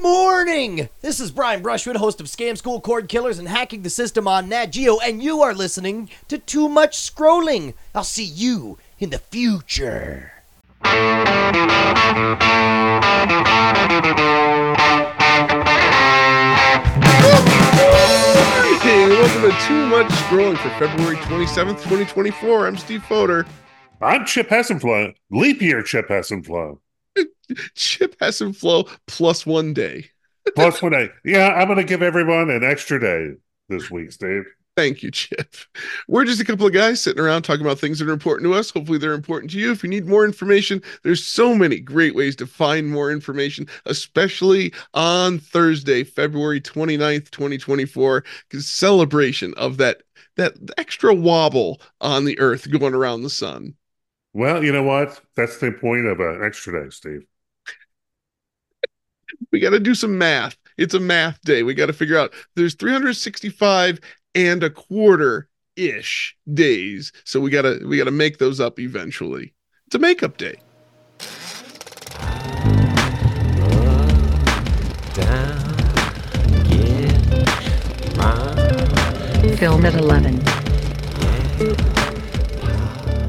Good morning! This is Brian Brushwood, host of Scam School Cord Killers and Hacking the System on Nat Geo, and you are listening to Too Much Scrolling. I'll see you in the future. Hey, welcome to Too Much Scrolling for February 27th, 2024. I'm Steve Foder. I'm Chip Hessenflow. Leap year Chip Hessenflow. Chip has some flow plus one day. Plus one day. Yeah, I'm going to give everyone an extra day this week, Steve. Thank you, Chip. We're just a couple of guys sitting around talking about things that are important to us. Hopefully, they're important to you. If you need more information, there's so many great ways to find more information, especially on Thursday, February 29th, 2024, celebration of that that extra wobble on the earth going around the sun. Well, you know what? That's the point of an extra day, Steve. we got to do some math. It's a math day. We got to figure out there's 365 and a quarter ish days. So we got to we got to make those up eventually. It's a makeup day. Film at 11.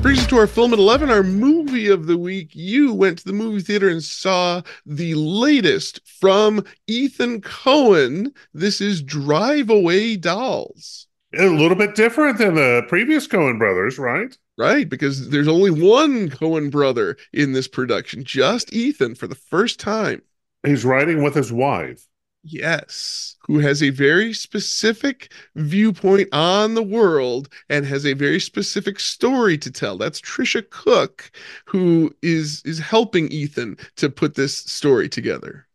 Brings us to our film at 11, our movie of the week. You went to the movie theater and saw the latest from Ethan Coen. This is Drive Away Dolls. A little bit different than the previous Coen brothers, right? Right, because there's only one Coen brother in this production, just Ethan for the first time. He's writing with his wife. Yes, who has a very specific viewpoint on the world and has a very specific story to tell. That's Tricia Cooke, who is is helping Ethan to put this story together.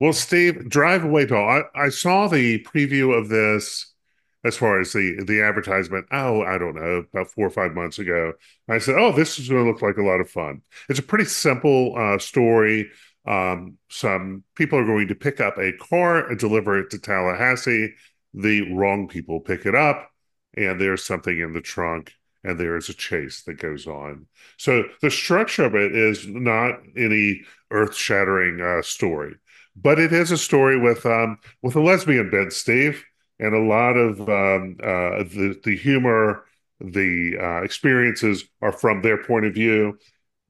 Well, Steve, Drive Away Doll. I, I saw the preview of this as far as the the advertisement. Oh, I don't know, about four or five months ago. I said, "Oh, this is going to look like a lot of fun." It's a pretty simple uh, story um, some people are going to pick up a car and deliver it to Tallahassee. The wrong people pick it up, and there's something in the trunk, and there's a chase that goes on. So the structure of it is not any earth-shattering uh, story, but it is a story with um, with a lesbian bent, Steve, and a lot of um, uh, the the humor, the uh, experiences are from their point of view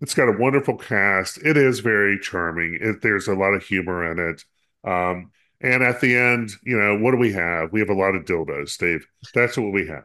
it's got a wonderful cast. It is very charming. It, there's a lot of humor in it. Um, and at the end, you know, what do we have? We have a lot of dildos, Steve. That's what we have.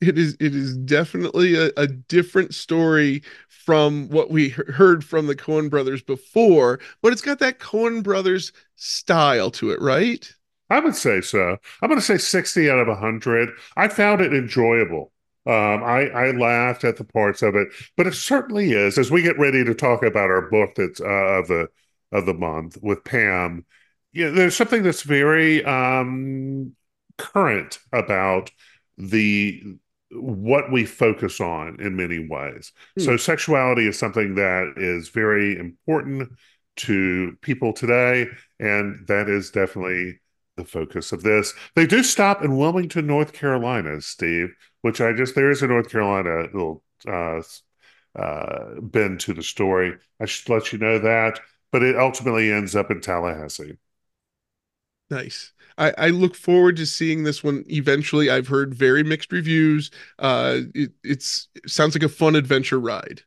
It is. It is definitely a, a different story from what we heard from the Coen brothers before, but it's got that Coen brothers style to it, right? I would say so. I'm going to say 60 out of 100. I found it enjoyable. Um, I, I laughed at the parts of it, but it certainly is. As we get ready to talk about our book that's uh, of the of the month with Pam, you know, there's something that's very um, current about the what we focus on in many ways. Hmm. So sexuality is something that is very important to people today, and that is definitely the focus of this. They do stop in Wilmington, North Carolina, Steve which I just there is a North Carolina little uh, uh, bend to the story. I should let you know that, but it ultimately ends up in Tallahassee. Nice. I, I look forward to seeing this one eventually. I've heard very mixed reviews. Uh, it, it's it sounds like a fun adventure ride.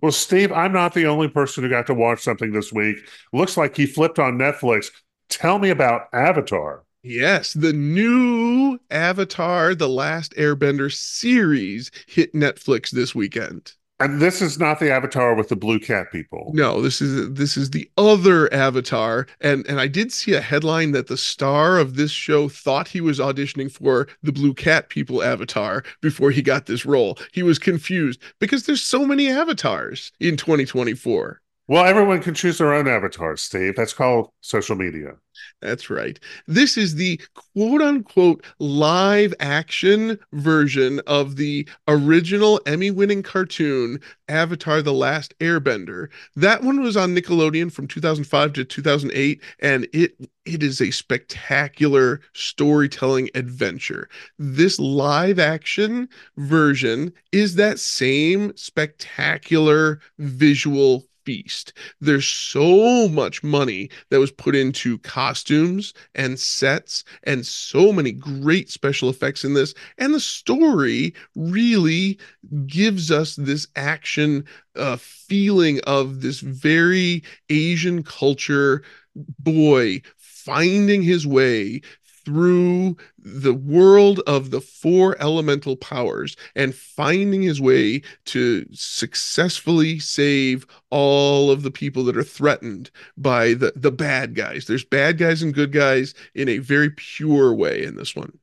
Well, Steve, I'm not the only person who got to watch something this week. Looks like he flipped on Netflix. Tell me about Avatar. Yes, the new Avatar: The Last Airbender series hit Netflix this weekend. And this is not the Avatar with the blue cat people. No, this is this is the other Avatar. And and I did see a headline that the star of this show thought he was auditioning for the blue cat people Avatar before he got this role. He was confused because there's so many avatars in 2024. Well, everyone can choose their own avatar, Steve. That's called social media. That's right. This is the quote unquote live action version of the original Emmy winning cartoon, Avatar The Last Airbender. That one was on Nickelodeon from 2005 to 2008, and it it is a spectacular storytelling adventure. This live action version is that same spectacular visual feast. There's so much money that was put into costumes and sets and so many great special effects in this. And the story really gives us this action uh, feeling of this very Asian culture boy finding his way through the world of the four elemental powers and finding his way to successfully save all of the people that are threatened by the the bad guys there's bad guys and good guys in a very pure way in this one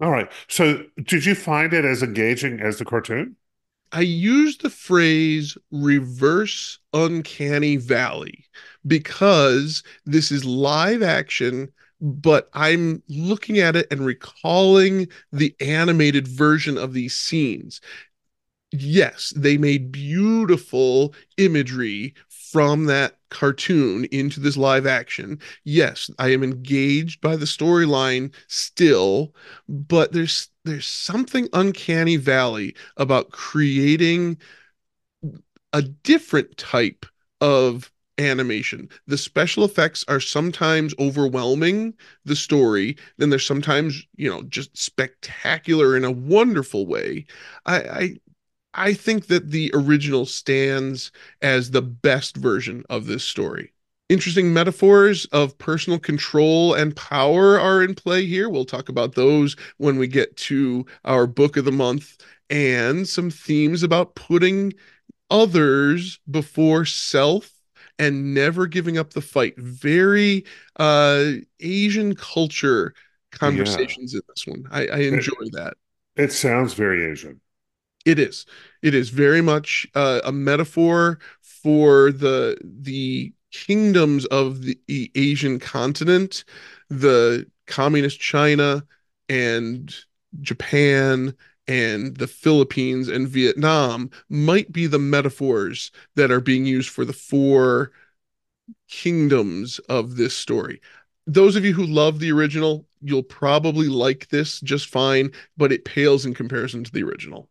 All right. So, did you find it as engaging as the cartoon? I use the phrase reverse uncanny valley because this is live action, but I'm looking at it and recalling the animated version of these scenes. Yes, they made beautiful imagery from that cartoon into this live action. Yes, I am engaged by the storyline still, but there's there's something uncanny valley about creating a different type of animation. The special effects are sometimes overwhelming the story, then they're sometimes, you know, just spectacular in a wonderful way. I I, I think that the original stands as the best version of this story. Interesting metaphors of personal control and power are in play here. We'll talk about those when we get to our book of the month and some themes about putting others before self and never giving up the fight. Very uh Asian culture conversations in this one. I, I enjoy that. It sounds very Asian. It is. It is very much uh, a metaphor for the the kingdoms of the Asian continent, the communist China and Japan and the Philippines and Vietnam might be the metaphors that are being used for the four kingdoms of this story. Those of you who love the original, you'll probably like this just fine, but it pales in comparison to the original.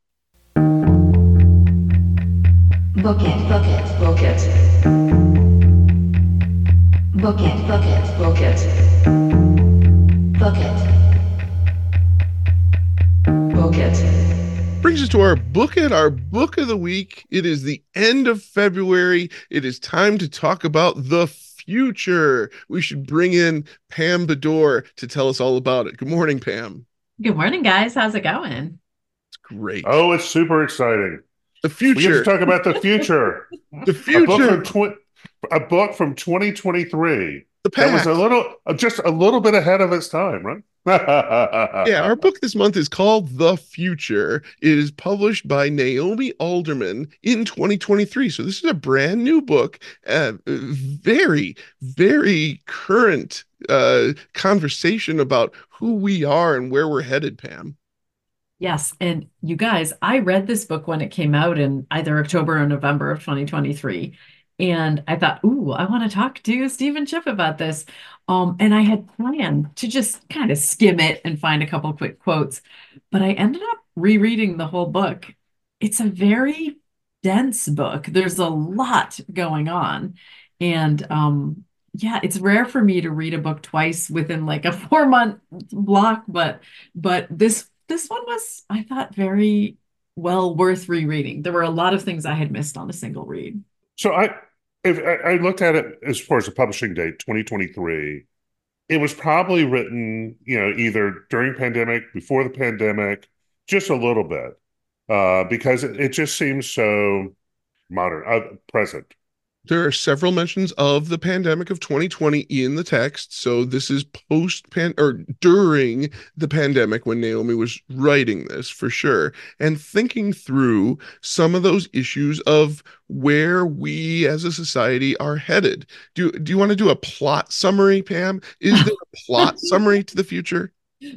Book it, book it, book it. Book it, book it, book it. Book it. Book it. brings us to our book it our book of the week it is the end of february it is time to talk about the future we should bring in pam bedore to tell us all about it good morning pam Good morning, guys. How's it going? it's great Oh, it's super exciting. the future. We get to talk about the future. the A book future from tw- a book from 2023. the That was a little, uh, just a little bit ahead of its time, right? Yeah, our book this month is called The Future. It is published by Naomi Alderman in 2023. So this is a brand new book, uh, very, very current uh, conversation about who we are and where we're headed, Pam. Yes. And you guys, I read this book when it came out in either October or November of 2023. And I thought, ooh, I want to talk to Stephen Chip about this. Um, and I had planned to just kind of skim it and find a couple quick quotes, but I ended up rereading the whole book. It's a very dense book. There's a lot going on. And um, yeah, it's rare for me to read a book twice within like a four month block, but but this this one was, I thought, very well worth rereading. There were a lot of things I had missed on a single read. So I, if I, I looked at it as far as the publishing date, 2023, it was probably written, you know, either during pandemic, before the pandemic, just a little bit, uh, because it, it just seems so modern, uh, present. There are several mentions of the pandemic of 2020 in the text. So this is post pan or during the pandemic when Naomi was writing this for sure, and thinking through some of those issues of where we as a society are headed. Do do you want to do a plot summary, Pam? Is there a plot summary to the future?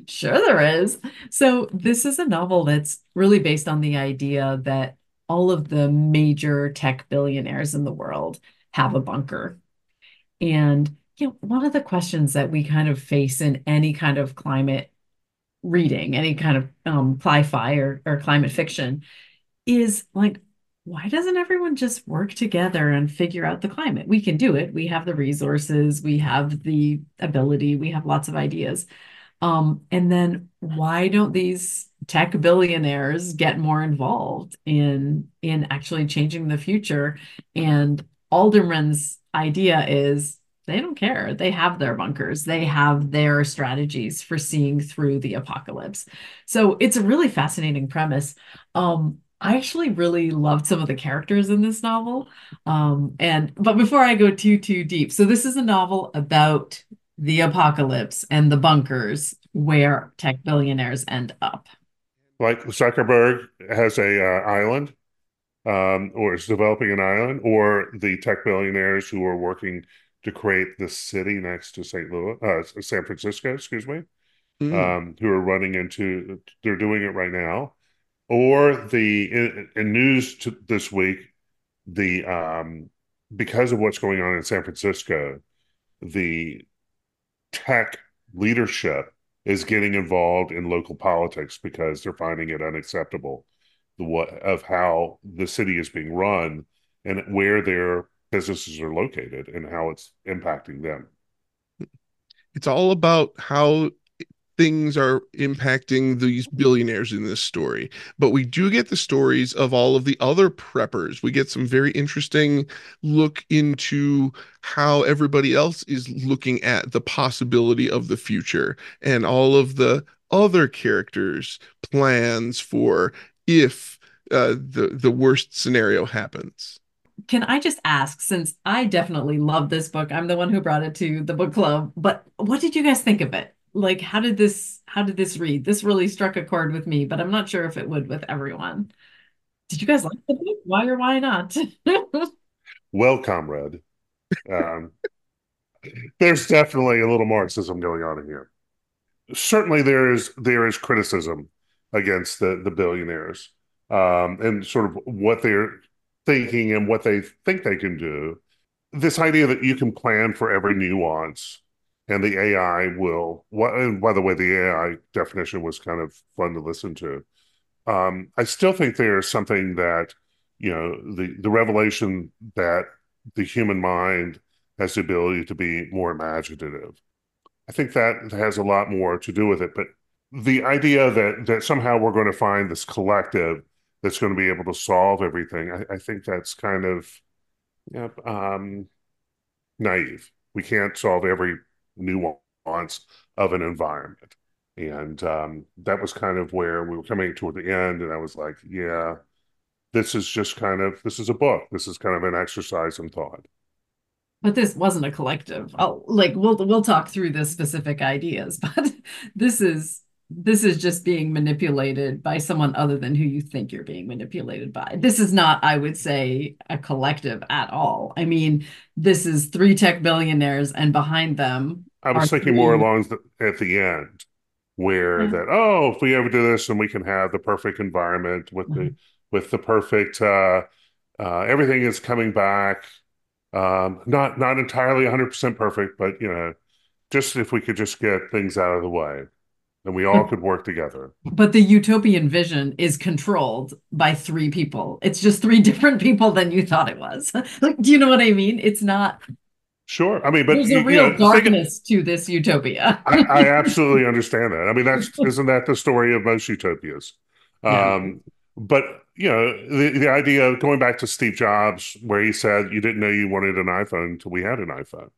Sure, there is. So, this is a novel that's really based on the idea that all of the major tech billionaires in the world have a bunker. And, you know, one of the questions that we kind of face in any kind of climate reading, any kind of um, sci-fi or, or climate fiction, is like, why doesn't everyone just work together and figure out the climate? We can do it. We have the resources, we have the ability, we have lots of ideas. Um, and then why don't these tech billionaires get more involved in in actually changing the future? And Alderman's idea is they don't care. They have their bunkers. They have their strategies for seeing through the apocalypse. So it's a really fascinating premise. Um, I actually really loved some of the characters in this novel. Um, and but before I go too too deep, so this is a novel about the apocalypse and the bunkers where tech billionaires end up. Like Zuckerberg has a uh, island, um, or is developing an island, or the tech billionaires who are working to create the city next to St. Louis, uh, San Francisco, excuse me, Mm. um, who are running into, they're doing it right now, or the in, in news to, this week, the um, because of what's going on in San Francisco, the tech leadership is getting involved in local politics because they're finding it unacceptable the what of how the city is being run and where their businesses are located and how it's impacting them. It's all about how things are impacting these billionaires in this story. But we do get the stories of all of the other preppers. We get some very interesting look into how everybody else is looking at the possibility of the future and all of the other characters' plans for if uh, the the worst scenario happens. Can I just ask, since I definitely love this book, I'm the one who brought it to the book club, but what did you guys think of it? Like, how did this how did this read? This really struck a chord with me, but I'm not sure if it would with everyone. Did you guys like the book? Why or why not? Well, comrade, um, there's definitely a little Marxism going on in here. Certainly, there is there is criticism against the the billionaires um, and sort of what they're thinking and what they think they can do. This idea that you can plan for every nuance and the AI will. And by the way, the AI definition was kind of fun to listen to. Um, I still think there's something that you know the the revelation that the human mind has the ability to be more imaginative. I think that has a lot more to do with it. But the idea that that somehow we're going to find this collective that's going to be able to solve everything, I, I think that's kind of um, naive. We can't solve every nuance of an environment. And um, that was kind of where we were coming toward the end. And I was like, yeah, this is just kind of, this is a book. This is kind of an exercise in thought. But this wasn't a collective. I'll, like we'll we'll talk through the specific ideas, but this is this is just being manipulated by someone other than who you think you're being manipulated by. This is not, I would say, a collective at all. I mean, this is three tech billionaires, and behind them I was thinking more along the, at the end where Yeah. that, oh, if we ever do this and we can have the perfect environment with the, Mhm. with the perfect, uh, uh, everything is coming back. Um, not, not entirely 100% perfect, but you know, just if we could just get things out of the way and we all could work together. But the utopian vision is controlled by three people. It's just three different people than you thought it was. Like, do you know what I mean? It's not, Sure. I mean, but there's a real know, darkness to this utopia. I, I absolutely understand that. I mean, that's isn't that the story of most utopias? Yeah. Um, but you know, the the idea of going back to Steve Jobs, where he said you didn't know you wanted an iPhone until we had an iPhone.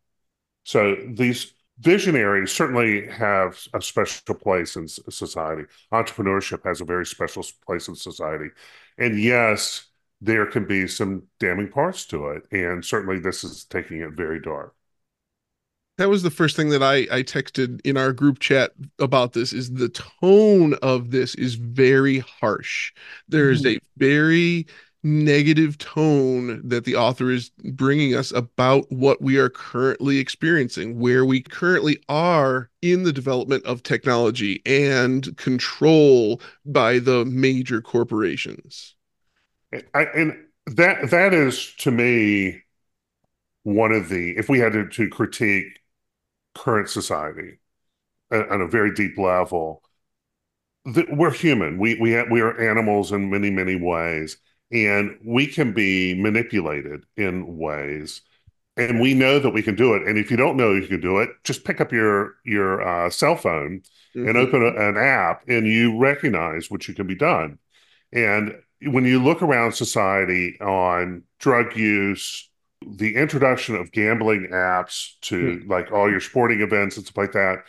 So these visionaries certainly have a special place in society. Entrepreneurship has a very special place in society, and yes, there can be some damning parts to it, and certainly this is taking it very dark. That was the first thing that I I texted in our group chat about this is the tone of this is very harsh. There's mm-hmm. a very negative tone that the author is bringing us about what we are currently experiencing, where we currently are in the development of technology and control by the major corporations. I, and that that is to me one of the if we had to, to critique current society on a very deep level, that we're human. We we we are animals in many many ways, and we can be manipulated in ways and we know that we can do it. And if you don't know you can do it just pick up your your uh, cell phone and Mhm. open a, an app and you recognize what you can be done. And when you look around society on drug use the introduction of gambling apps to like all your sporting events and stuff like that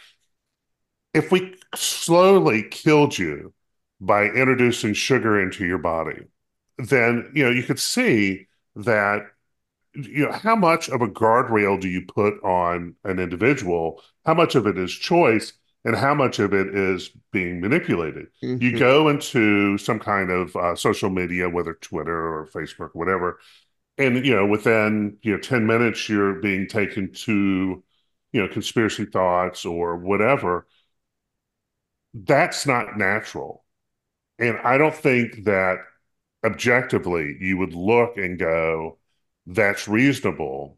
if we slowly killed you by introducing sugar into your body then you know you could see that you know how much of a guardrail do you put on an individual? How much of it is choice and how much of it is being manipulated? You Mhm. go into some kind of uh, social media whether twitter or facebook or whatever and you know within you know 10 minutes you're being taken to you know conspiracy thoughts or whatever. That's not natural. And i don't think that objectively you would look and go that's reasonable.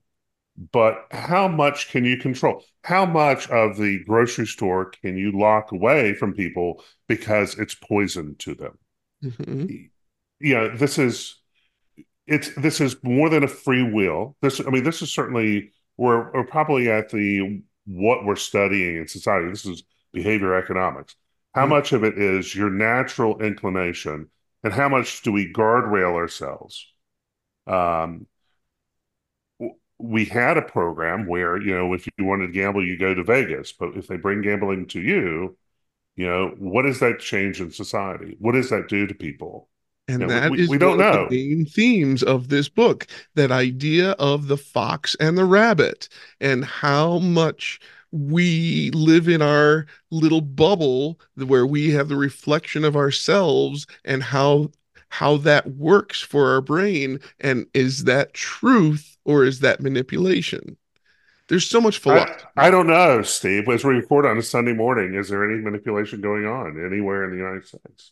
But how much can you control? How much of the grocery store can you lock away from people because it's poison to them? Mhm. you know this is it's this is more than a free will. This i mean this is certainly we're, we're probably at the what we're studying in society. This is behavior economics. How Mhm. much of it is your natural inclination and how much do we guardrail ourselves? Um we had a program where you know if you wanted to gamble you go to vegas. But if they bring gambling to you you know what does that change in society? What does that do to people? And Yeah, we- that we- is we don't one of know. the main themes of this book, that idea of the fox and the rabbit, and how much we live in our little bubble where we have the reflection of ourselves and how how that works for our brain and is that truth or is that manipulation? There's so much I, I don't know steve. As we record on a sunday morning is there any manipulation going on anywhere in the united states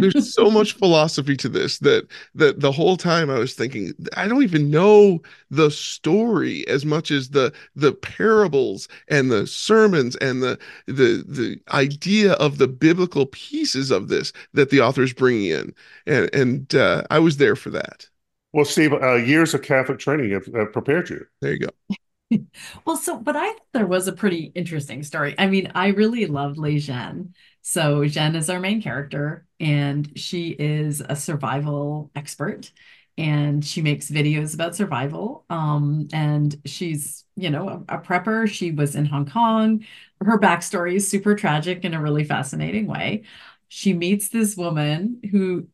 there's so much philosophy to this that that the whole time I was thinking I don't even know the story as much as the the parables and the sermons and the the the idea of the biblical pieces of this that the author's bringing in and and uh, I was there for that. well steve uh, years of catholic training have, have prepared you There you go. Well, so, but I thought there was a pretty interesting story. I mean, I really loved Lai Zhen. So, Jen is our main character, and she is a survival expert, and she makes videos about survival. Um, and she's, you know, a, a prepper. She was in Hong Kong. Her backstory is super tragic in a really fascinating way. She meets this woman who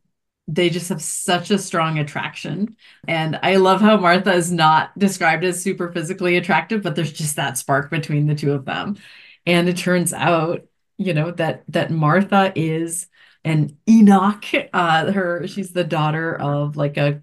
they just have such a strong attraction. And I love how Martha is not described as super physically attractive, but there's just that spark between the two of them. And it turns out, you know, that that Martha is an Einkorn. Uh, her she's the daughter of like a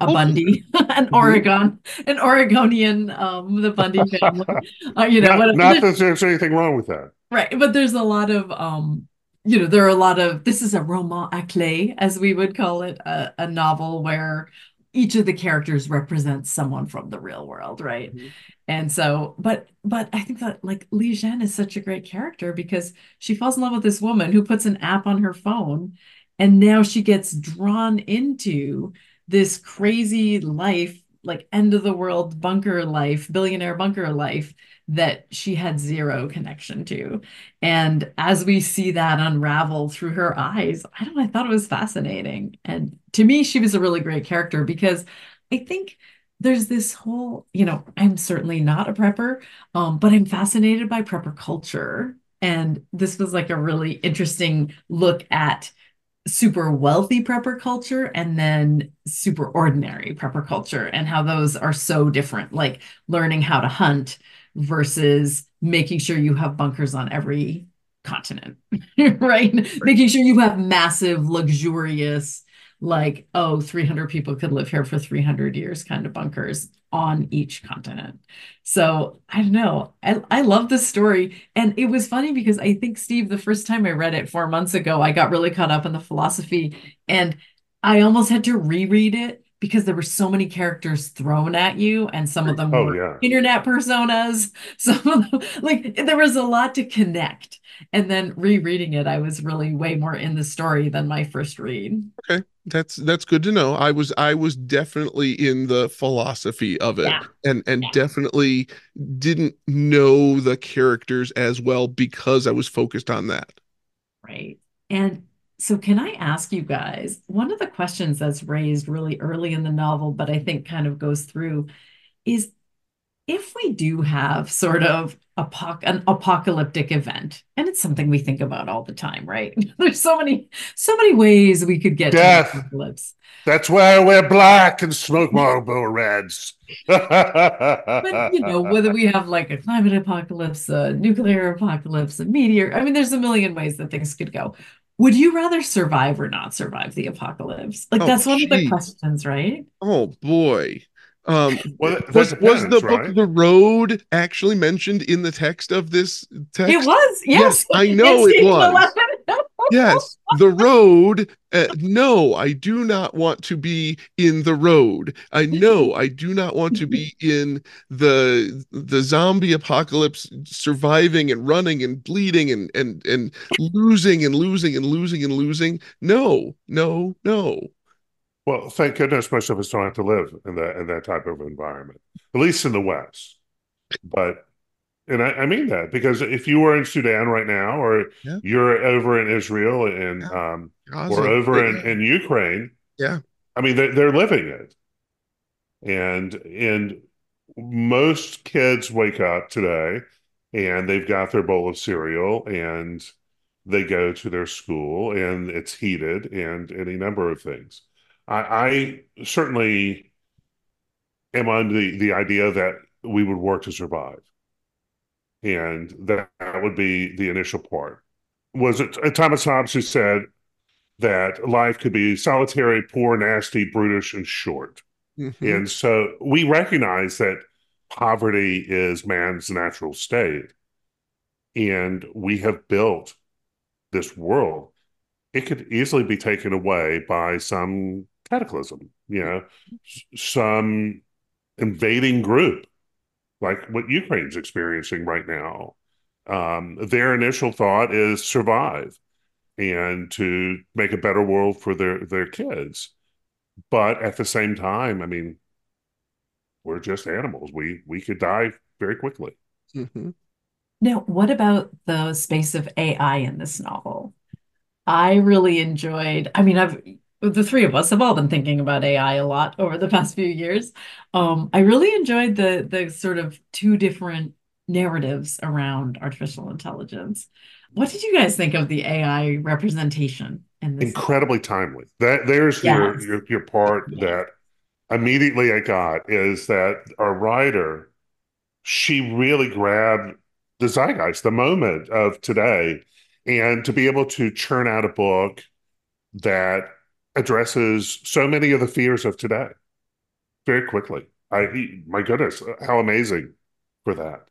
a Oh. Bundy, an Oregon, an Oregonian, um, the Bundy family. Uh, you know, not, what- not that there's anything wrong with that Right, but there's a lot of um you know there are a lot of this is a roman à clef as we would call it a, a novel where each of the characters represents someone from the real world right Mhm. and so but but I think that like Lai Zhen is such a great character because she falls in love with this woman who puts an app on her phone and now she gets drawn into this crazy life like end of the world bunker life billionaire bunker life that she had zero connection to. And as we see that unravel through her eyes, I don't I thought it was fascinating. And to me, she was a really great character because I think there's this whole, you know, I'm certainly not a prepper, um, but I'm fascinated by prepper culture. And this was like a really interesting look at super wealthy prepper culture and then super ordinary prepper culture and how those are so different, like learning how to hunt versus making sure you have bunkers on every continent, right? Making sure you have massive, luxurious, like, oh, 300 people could live here for 300 years kind of bunkers on each continent. So I don't know. I, I love this story. And it was funny because I think, Steve, the first time I read it four months ago, I got really caught up in the philosophy and I almost had to reread it because there were so many characters thrown at you, and some of them Oh, were yeah. internet personas. Some of them, like, there was a lot to connect. And then rereading it, I was really way more in the story than my first read. Okay. That's that's good to know. I was I was definitely in the philosophy of it Yeah. and and Yeah. definitely didn't know the characters as well because I was focused on that. Right. And so, can I ask you guys, one of the questions that's raised really early in the novel, but I think kind of goes through, is if we do have sort of apoc an apocalyptic event, and it's something we think about all the time, right? There's so many, so many ways we could get Death. the apocalypse. That's why I wear black and smoke Marlboro Reds. But you know, whether we have like a climate apocalypse, a nuclear apocalypse, a meteor, I mean, there's a million ways that things could go. Would you rather survive or not survive the apocalypse? Like Oh, that's one of the questions, right? Oh boy. Um Well, was, that was the depends, book? The Road actually mentioned in the text of this text? It was, yes. I know it was. Yes, the road. Uh, no, I do not want to be in the road. I know I do not want to be in the the zombie apocalypse, surviving and running and bleeding and and and losing and losing and losing and losing. No, no, no. Well, thank goodness most of us don't have to live in that in that type of environment, at least in the West. But and I, I mean that because if you were in Sudan right now, or Yeah. you're over in Israel and Yeah. um, Gaza, or over in, yeah. in Ukraine, Yeah. I mean they're, they're living it, and and most kids wake up today and they've got their bowl of cereal and they go to their school and it's heated and any number of things. I, I certainly am on the, the idea that we would work to survive. And that, that would be the initial part. Was it uh, Thomas Hobbes who said that life could be solitary, poor, nasty, brutish, and short? Mhm. And so we recognize that poverty is man's natural state. And we have built this world. It could easily be taken away by some cataclysm, you know, some invading group like what Ukraine's experiencing right now. Um, their initial thought is survive and to make a better world for their, their kids. But at the same time, I mean, we're just animals. We we could die very quickly. Mhm. Now, what about the space of AI in this novel? I really enjoyed, I mean, I've the three of us have all been thinking about AI a lot over the past few years. Um, I really enjoyed the the sort of two different narratives around artificial intelligence. What did you guys think of the AI representation in this? Incredibly timely. That there's your, Yes. your your part Yeah. that immediately I got is that our writer, she really grabbed the zeitgeist, the moment of today, and to be able to churn out a book that addresses so many of the fears of today very quickly. I my goodness, how amazing for that.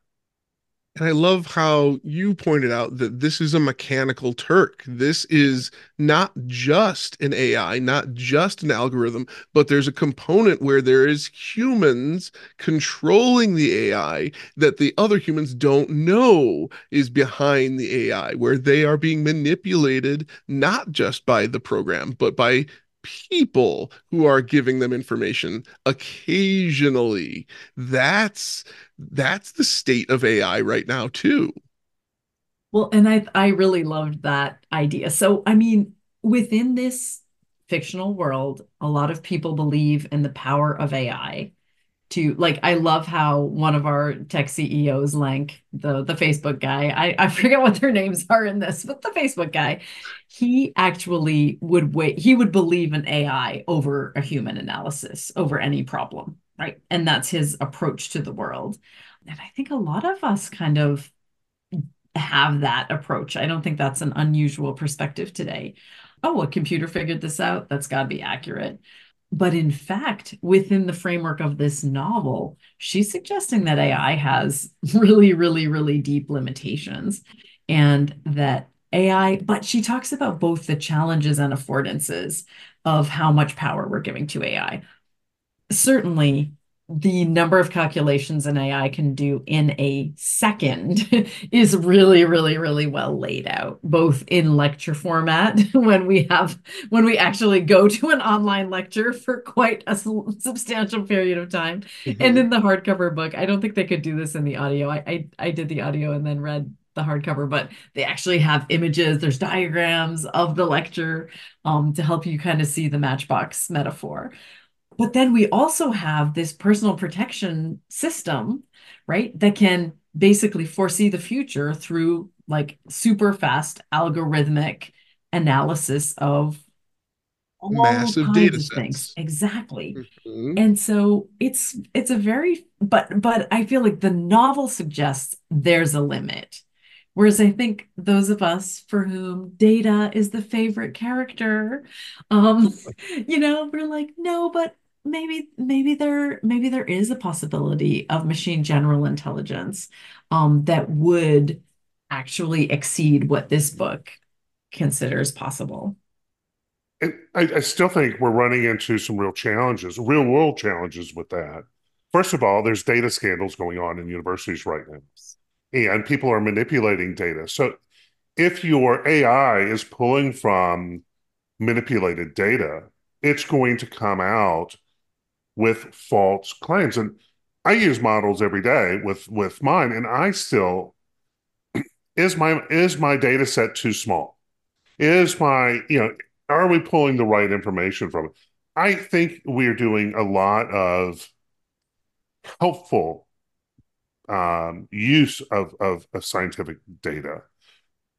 And I love how you pointed out that this is a mechanical Turk. This is not just an AI, not just an algorithm, but there's a component where there is humans controlling the AI that the other humans don't know is behind the AI, where they are being manipulated not just by the program, but by people who are giving them information occasionally. That's that's the state of AI right now too. Well, and I I really loved that idea. So, I mean, within this fictional world, a lot of people believe in the power of AI to like I love how one of our tech CEOs, Lenk, the the Facebook guy, I, I forget what their names are in this, but the Facebook guy, he actually would wait, he would believe in AI over a human analysis, over any problem, right? And that's his approach to the world. And I think a lot of us kind of have that approach. I don't think that's an unusual perspective today. Oh, a computer figured this out. That's got to be accurate. But in fact, within the framework of this novel, she's suggesting that AI has really, really, really deep limitations and that AI, but she talks about both the challenges and affordances of how much power we're giving to AI. Certainly the number of calculations an AI can do in a second is really, really, really well laid out, both in lecture format when we have when we actually go to an online lecture for quite a substantial period of time, mm-hmm. and in the hardcover book. I don't think they could do this in the audio. I, I I did the audio and then read the hardcover, but they actually have images. There's diagrams of the lecture um, to help you kind of see the matchbox metaphor. But then we also have this personal protection system, right, that can basically foresee the future through like super fast algorithmic analysis of massive data sets. Things. Exactly. Mm-hmm. And so it's it's a very but but I feel like the novel suggests there's a limit. Whereas I think those of us for whom data is the favorite character, um, you know, we're like, no, but maybe maybe there maybe there is a possibility of machine general intelligence um, that would actually exceed what this book considers possible. I, I still think we're running into some real challenges, real world challenges with that. First of all, there's data scandals going on in universities right now, and people are manipulating data. So if your AI is pulling from manipulated data, it's going to come out with false claims. And I use models every day with with mine, and I still is my is my data set too small? Is my you know are we pulling the right information from it? I think we're doing a lot of helpful um, use of, of, of scientific data,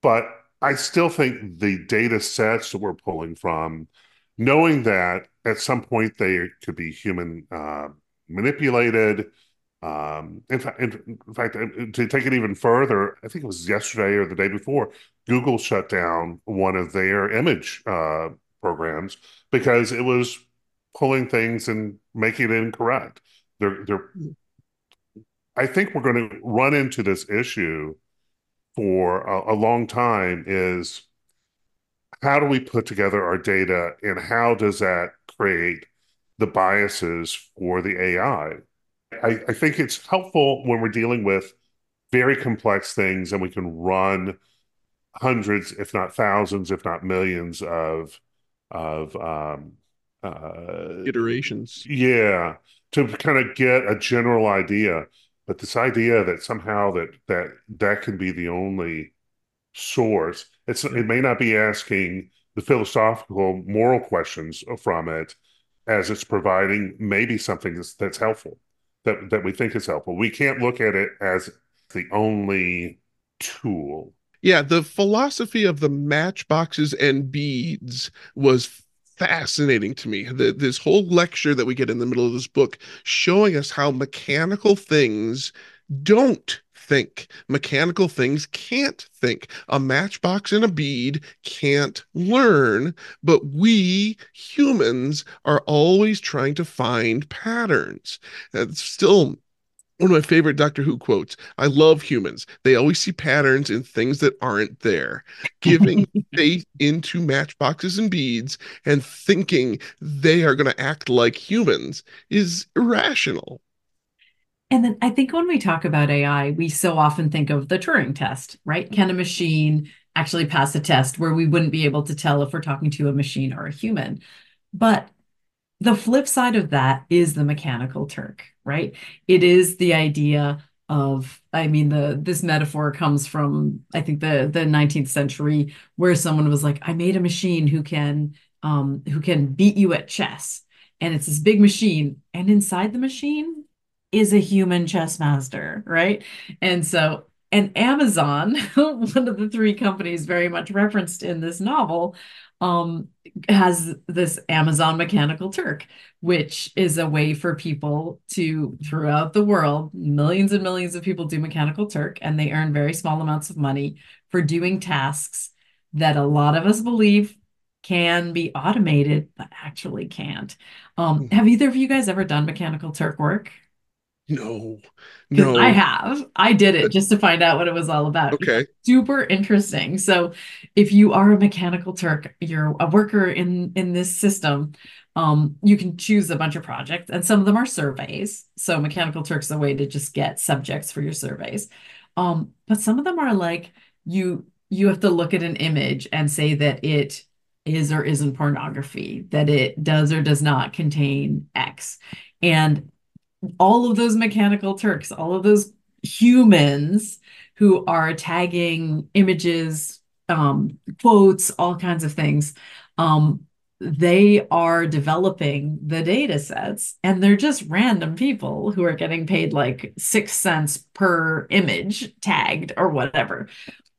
but I still think the data sets that we're pulling from, knowing that at some point they could be human uh, manipulated. Um, in, fact, in, in, fact, uh, to take it even further, I think it was yesterday or the day before, Google shut down one of their image uh, programs because it was pulling things and making it incorrect. They're, they're, I think we're going to run into this issue for a, a long time. Is how do we put together our data, and how does that create the biases for the AI. I, I think it's helpful when we're dealing with very complex things and we can run hundreds, if not thousands, if not millions of of um, uh, iterations. Yeah, to kind of get a general idea. But this idea that somehow that that that can be the only source, it's it may not be asking the philosophical moral questions from it as it's providing maybe something that's, that's helpful that that we think is helpful. We can't look at it as the only tool. Yeah the philosophy of the matchboxes and beads was fascinating to me. The, this whole lecture that we get in the middle of this book showing us how mechanical things don't think. Mechanical things can't think. A matchbox and a bead can't learn, but we humans are always trying to find patterns. It's still one of my favorite Doctor Who quotes. I love humans. They always see patterns in things that aren't there. Giving faith into matchboxes and beads and thinking they are going to act like humans is irrational. And then I think when we talk about AI, we so often think of the Turing test, right? Can a machine actually pass a test where we wouldn't be able to tell if we're talking to a machine or a human? But the flip side of that is the mechanical Turk, right? It is the idea of i mean the this metaphor comes from i think the the 19th century where someone was like i made a machine who can um who can beat you at chess and it's this big machine and inside the machine is a human chess master, right? And so, and Amazon, one of the three companies very much referenced in this novel, um, has this Amazon Mechanical Turk, which is a way for people to, throughout the world, millions and millions of people do Mechanical Turk, and they earn very small amounts of money for doing tasks that a lot of us believe can be automated, but actually can't. Um, hmm. have either of you guys ever done Mechanical Turk work? No, no. I have. I did it just to find out what it was all about. Okay. It's super interesting. So, if you are a mechanical Turk, you're a worker in in this system. Um, you can choose a bunch of projects, and some of them are surveys. So Mechanical Turk's a way to just get subjects for your surveys. Um, but some of them are like you you have to look at an image and say that it is or isn't pornography, that it does or does not contain X. And all of those mechanical Turks, all of those humans who are tagging images, um, quotes, all kinds of things, um, they are developing the data sets and they're just random people who are getting paid like six cents per image tagged or whatever.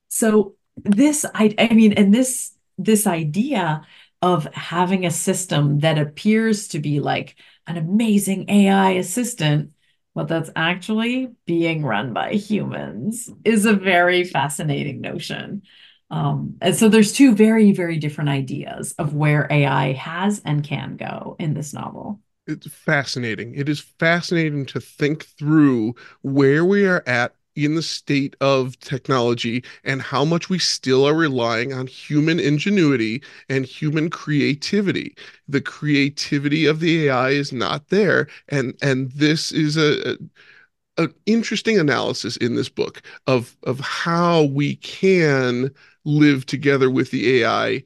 So this I I mean and this this idea of having a system that appears to be like an amazing AI assistant, but that's actually being run by humans is a very fascinating notion. Um, and so there's two very, very different ideas of where AI has and can go in this novel. It's fascinating. It is fascinating to think through where we are at in the state of technology and how much we still are relying on human ingenuity and human creativity. The creativity of the AI is not there, and and this is a, a an interesting analysis in this book of of how we can live together with the AI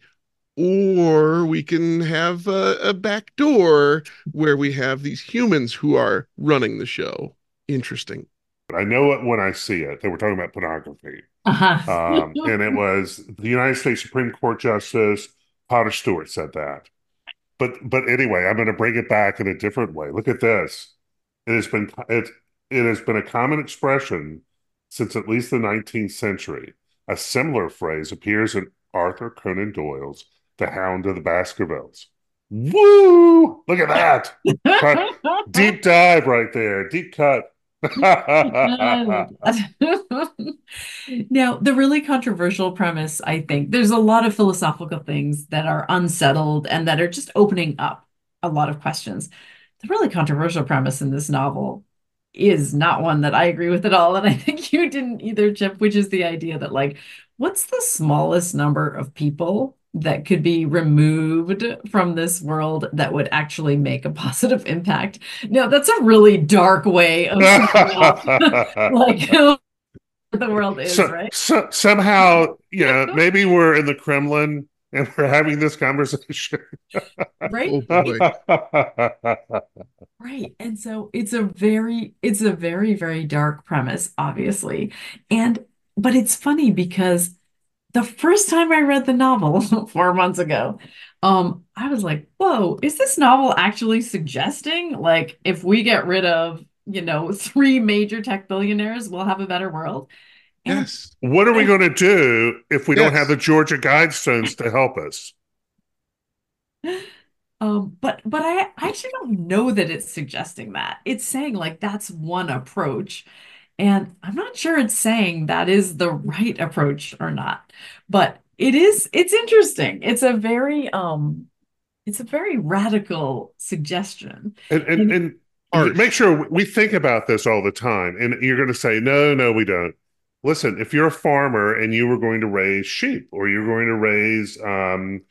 or we can have a, a back door where we have these humans who are running the show. Interesting. I know it when I see it. They were talking about pornography. Uh-huh. Um, and it was the United States Supreme Court Justice Potter Stewart said that. But but anyway, I'm going to bring it back in a different way. Look at this. It has been it it has been a common expression since at least the 19th century. A similar phrase appears in Arthur Conan Doyle's The Hound of the Baskervilles. Woo! Look at that. Deep dive right there. Deep cut. now, the really controversial premise, I think, there's a lot of philosophical things that are unsettled and that are just opening up a lot of questions. The really controversial premise in this novel is not one that I agree with at all. And I think you didn't either, Chip, which is the idea that, like, what's the smallest number of people that could be removed from this world that would actually make a positive impact. Now, that's a really dark way of like the world is, so, right? So, somehow, yeah, maybe we're in the Kremlin and we're having this conversation. right. Oh, right. And so it's a very, it's a very, very dark premise, obviously. And, but it's funny because the first time I read the novel four months ago, um, I was like, whoa, is this novel actually suggesting like if we get rid of, you know, three major tech billionaires, we'll have a better world? And yes. What are we going to do if we yes. don't have the Georgia Guidestones to help us? Um, but but I, I actually don't know that it's suggesting that. It's saying like that's one approach. And I'm not sure it's saying that is the right approach or not, but it is, it's interesting. It's a very, um, it's a very radical suggestion. And, and, and, and make sure we think about this all the time. And you're going to say, no, no, we don't. Listen, if you're a farmer and you were going to raise sheep or you're going to raise um,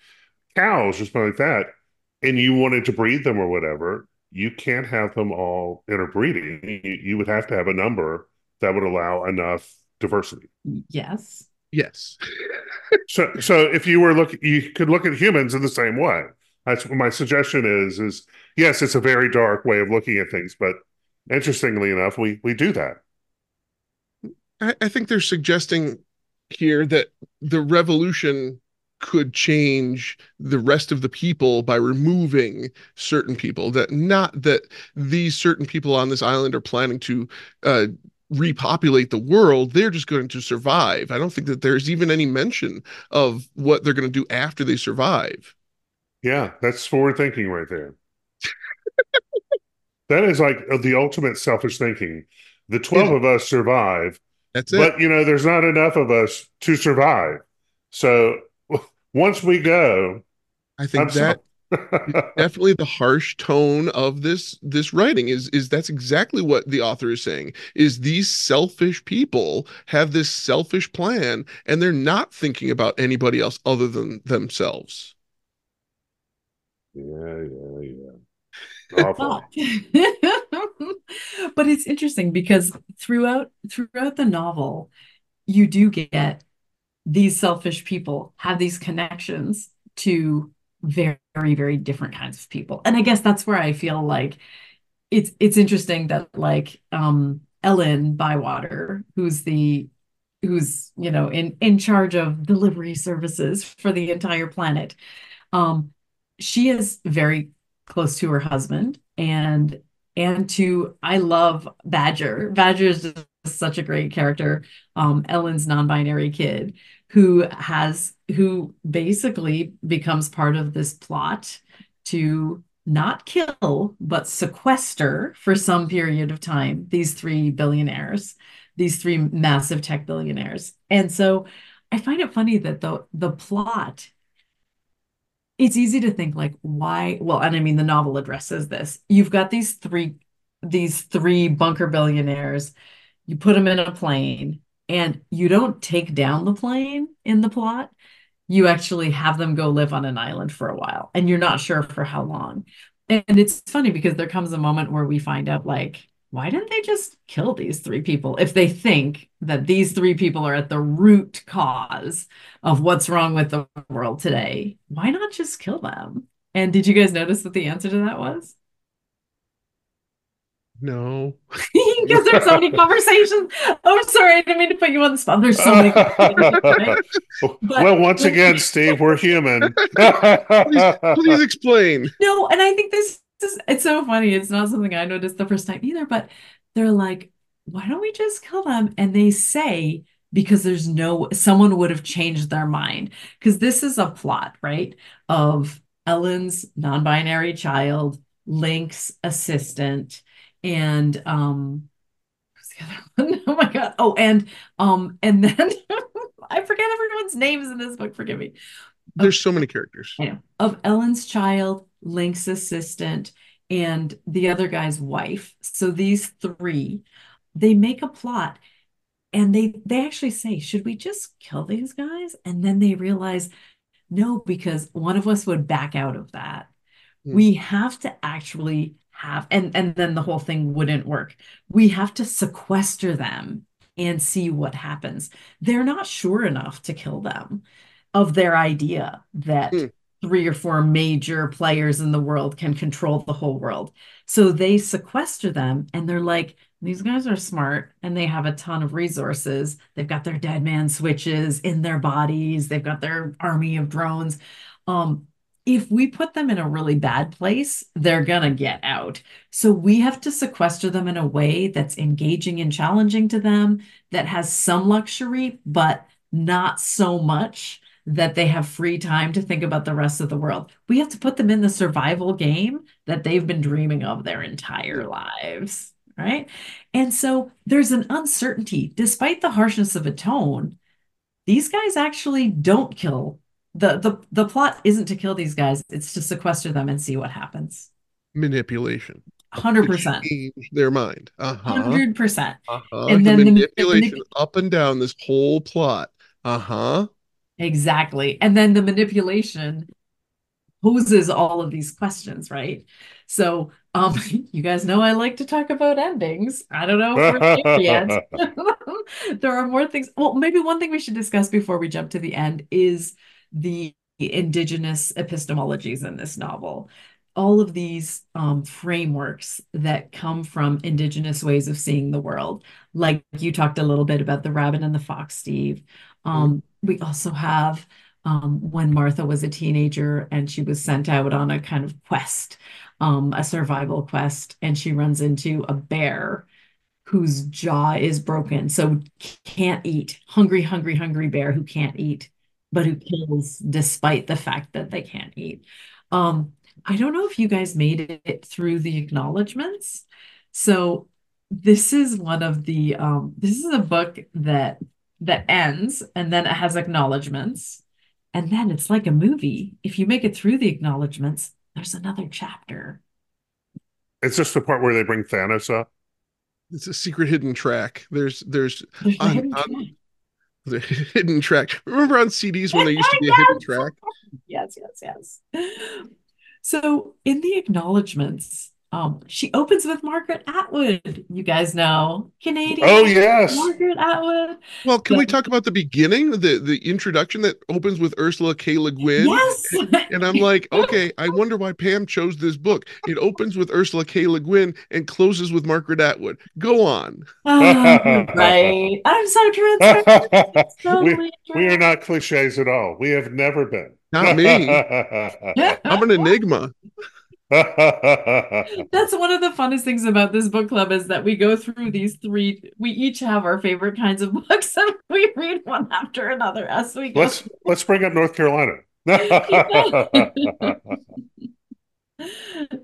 cows or something like that, and you wanted to breed them or whatever, you can't have them all interbreeding. You, you would have to have a number that would allow enough diversity. Yes. Yes. so so if you were look you could look at humans in the same way. That's what my suggestion is is yes, it's a very dark way of looking at things, but interestingly enough, we we do that. I, I think they're suggesting here that the revolution could change the rest of the people by removing certain people that not that these certain people on this island are planning to uh, repopulate the world they're just going to survive. I don't think that there's even any mention of what they're going to do after they survive. Yeah that's forward thinking right there. That is like uh, the ultimate selfish thinking. The 12 yeah. of us survive that's it. but you know there's not enough of us to survive. So once we go i think I'm that definitely the harsh tone of this this writing is is that's exactly what the author is saying is these selfish people have this selfish plan and they're not thinking about anybody else other than themselves Yeah, yeah, yeah. But it's interesting because throughout throughout the novel you do get these selfish people have these connections to very very different kinds of people and i guess that's where i feel like it's it's interesting that like um ellen bywater who's the who's you know in in charge of delivery services for the entire planet um she is very close to her husband and and to I love Badger. Badger is just such a great character. Um, Ellen's non-binary kid who has who basically becomes part of this plot to not kill but sequester for some period of time these three billionaires, these three massive tech billionaires. And so I find it funny that the the plot it's easy to think like why well and i mean the novel addresses this. You've got these three these three bunker billionaires. You put them in a plane and you don't take down the plane in the plot you actually have them go live on an island for a while and you're not sure for how long and it's funny because there comes a moment where we find out like why didn't they just kill these three people if they think that these three people are at the root cause of what's wrong with the world today? Why not just kill them? And did you guys notice what the answer to that was? No. because there's so many conversations. Oh, sorry, I didn't mean to put you on the spot. There's so many. But, well, once again, Steve, we're human. please, please explain. No, and I think this is it's so funny. It's not something I noticed the first time either, but they're like, why don't we just kill them? And they say, because there's no someone would have changed their mind. Because this is a plot, right? Of Ellen's non-binary child, Lenk's assistant, and um who's the other one? Oh my god. Oh, and um, and then I forget everyone's names in this book, forgive me. There's so many characters. I know. Of Ellen's child, Lenk's assistant, and the other guy's wife. So these three, they make a plot and they they actually say, should we just kill these guys? And then they realize, no, because one of us would back out of that. Hmm. We have to actually have, and and then the whole thing wouldn't work. We have to sequester them and see what happens. They're not sure enough to kill them of their idea that Hmm. three or four major players in the world can control the whole world. So they sequester them and they're like, these guys are smart and they have a ton of resources. They've got their dead man switches in their bodies, they've got their army of drones. Um, if we put them in a really bad place, they're gonna get out. So we have to sequester them in a way that's engaging and challenging to them, that has some luxury, but not so much that they have free time to think about the rest of the world. We have to put them in the survival game that they've been dreaming of their entire lives, right? And so there's an uncertainty, despite the harshness of a tone. These guys actually don't kill. The, the the plot isn't to kill these guys, it's to sequester them and see what happens. Manipulation. 100%. change their mind. Uh-huh. 100%. Uh-huh. And the then the- the manipulation manip- up and down this whole plot. Uh-huh. Exactly. And then the manipulation poses all of these questions, right? So, um, you guys know I like to talk about endings. I don't know if yet. There are more things. Well, maybe one thing we should discuss before we jump to the end is the indigenous epistemologies in this novel. All of these um, frameworks that come from indigenous ways of seeing the world. Like you talked a little bit about the rabbit and the fox, Steve. Um, we also have um, when Martha was a teenager and she was sent out on a kind of quest, um, a survival quest, and she runs into a bear whose jaw is broken, so can't eat. Hungry, hungry, hungry bear who can't eat, but who kills despite the fact that they can't eat. Um, I don't know if you guys made it through the acknowledgments. So this is one of the um, this is a book that that ends and then it has acknowledgments and then it's like a movie if you make it through the acknowledgments there's another chapter It's just the part where they bring Thanos up. It's a secret hidden track. There's there's There's On- hidden on- track. The hidden track. Remember on CDs when there used to be a hidden track? yes yes yes So in the acknowledgments, um, she opens with Margaret Atwood. You guys know Canadian Oh yes. Margaret Atwood. Well, can we talk about the beginning, the the introduction that opens with Ursula K. Le Guin? Yes. And I'm like, okay, I wonder why Pam chose this book. It opens with Ursula K. Le Guin and closes with Margaret Atwood. Go on. Oh, right. I'm so transparent. we, Totally we are not cliches at all. We have never been. Not me. I'm an enigma. That's one of the funnest things about this book club is that we go through these three. We each have our favorite kinds of books, and we read one after another as we go. let's let's bring up North Carolina.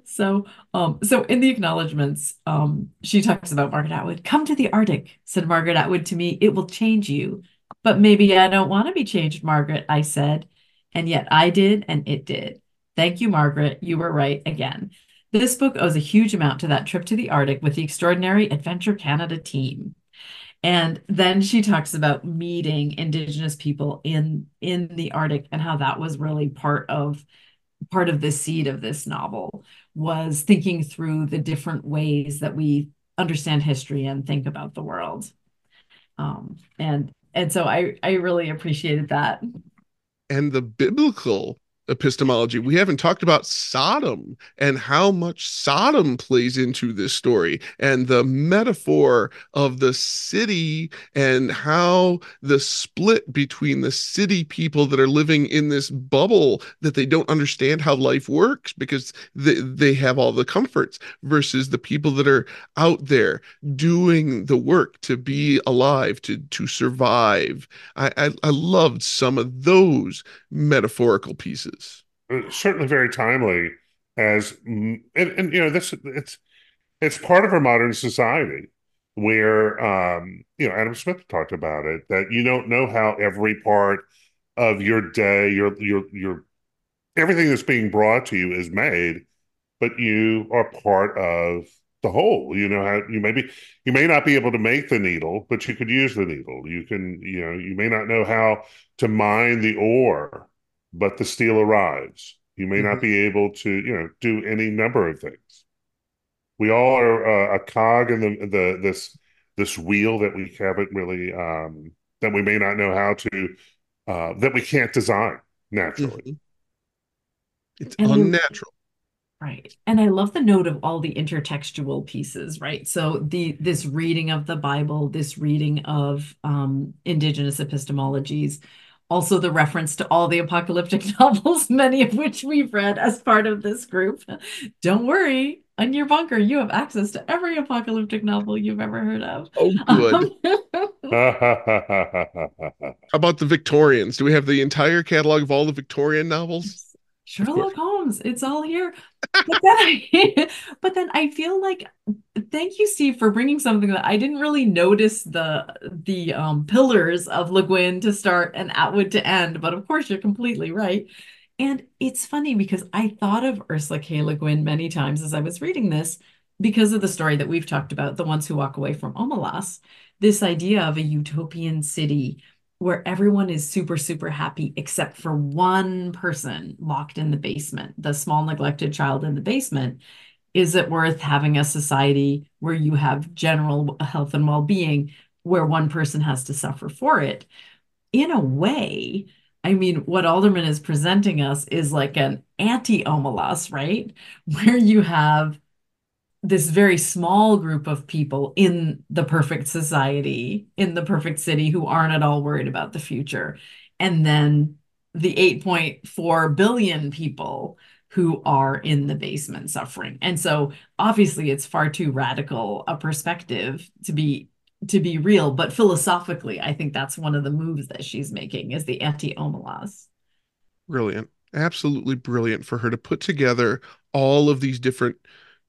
So, um, so in the acknowledgments, um, she talks about Margaret Atwood. Come to the Arctic, said Margaret Atwood to me. It will change you. But maybe I don't want to be changed, Margaret, I said. And yet I did, and it did. Thank you, Margaret. You were right again. This book owes a huge amount to that trip to the Arctic with the extraordinary Adventure Canada team. And then she talks about meeting Indigenous people in in the Arctic and how that was really part of part of the seed of this novel was thinking through the different ways that we understand history and think about the world. Um, and and so I I really appreciated that. and the biblical epistemology. We haven't talked about Sodom and how much Sodom plays into this story and the metaphor of the city and how the split between the city people that are living in this bubble that they don't understand how life works because they, they have all the comforts versus the people that are out there doing the work to be alive to to survive I, I I loved some of those metaphorical pieces. Certainly very timely as and, and you know this it's it's part of our modern society where um you know Adam Smith talked about it that you don't know how every part of your day your your your everything that's being brought to you is made but you are part of the whole. You know how you maybe you may not be able to make the needle but you could use the needle. You can you know you may not know how to mine the ore but the steel arrives. You may not be able to, you know, do any number of things. We all are uh, a cog in the the this this wheel that we haven't really um, that we may not know how to uh, that we can't design naturally. Mhm. It's And- unnatural. Right. And I love the note of all the intertextual pieces, right? So the this reading of the Bible, this reading of um, indigenous epistemologies, also the reference to all the apocalyptic novels, many of which we've read as part of this group. Don't worry, in your bunker, you have access to every apocalyptic novel you've ever heard of. Oh, good. How about the Victorians? Do we have the entire catalog of all the Victorian novels? Sherlock Holmes, it's all here. But then I, but then I feel like, thank you, Steve, for bringing something that I didn't really notice the the um, pillars of Le Guin to start and Atwood to end. But of course, you're completely right. And it's funny because I thought of Ursula K. Le Guin many times as I was reading this because of the story that we've talked about, the ones who walk away from Omelas, this idea of a utopian city where everyone is super, super happy except for one person locked in the basement, the small neglected child in the basement. Is it worth having a society where you have general health and well-being where one person has to suffer for it? In a way, I mean, what Alderman is presenting us is like an anti-Omelas, right? Where you have this very small group of people in the perfect society, in the perfect city, who aren't at all worried about the future. And then the 8.4 billion people who are in the basement suffering. And so obviously it's far too radical a perspective to be to be real, but philosophically, I think that's one of the moves that she's making is the anti-Omelas. Brilliant. Absolutely brilliant for her to put together all of these different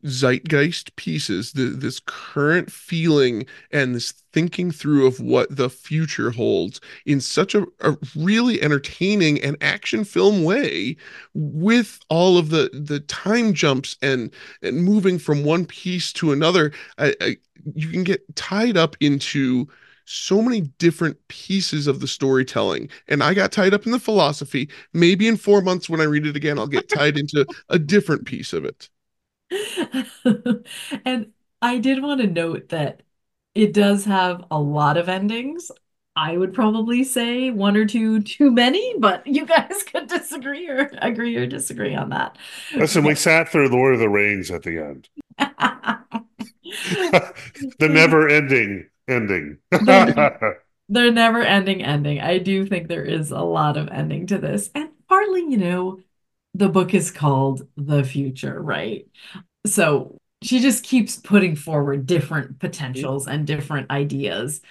zeitgeist pieces, the, this current feeling and this thinking through of what the future holds in such a, a really entertaining and action film way with all of the the time jumps and and moving from one piece to another I, I, you can get tied up into so many different pieces of the storytelling. And I got tied up in the philosophy. Maybe in four months when I read it again, I'll get tied into a different piece of it. And I did want to note that it does have a lot of endings. I would probably say one or two too many, but you guys could disagree or agree or disagree on that. Listen, we sat through Lord of the Rings at the end. the never ending ending. The never ending ending. I do think there is a lot of ending to this. And partly, you know, the book is called The Future, right? So she just keeps putting forward different potentials and different ideas.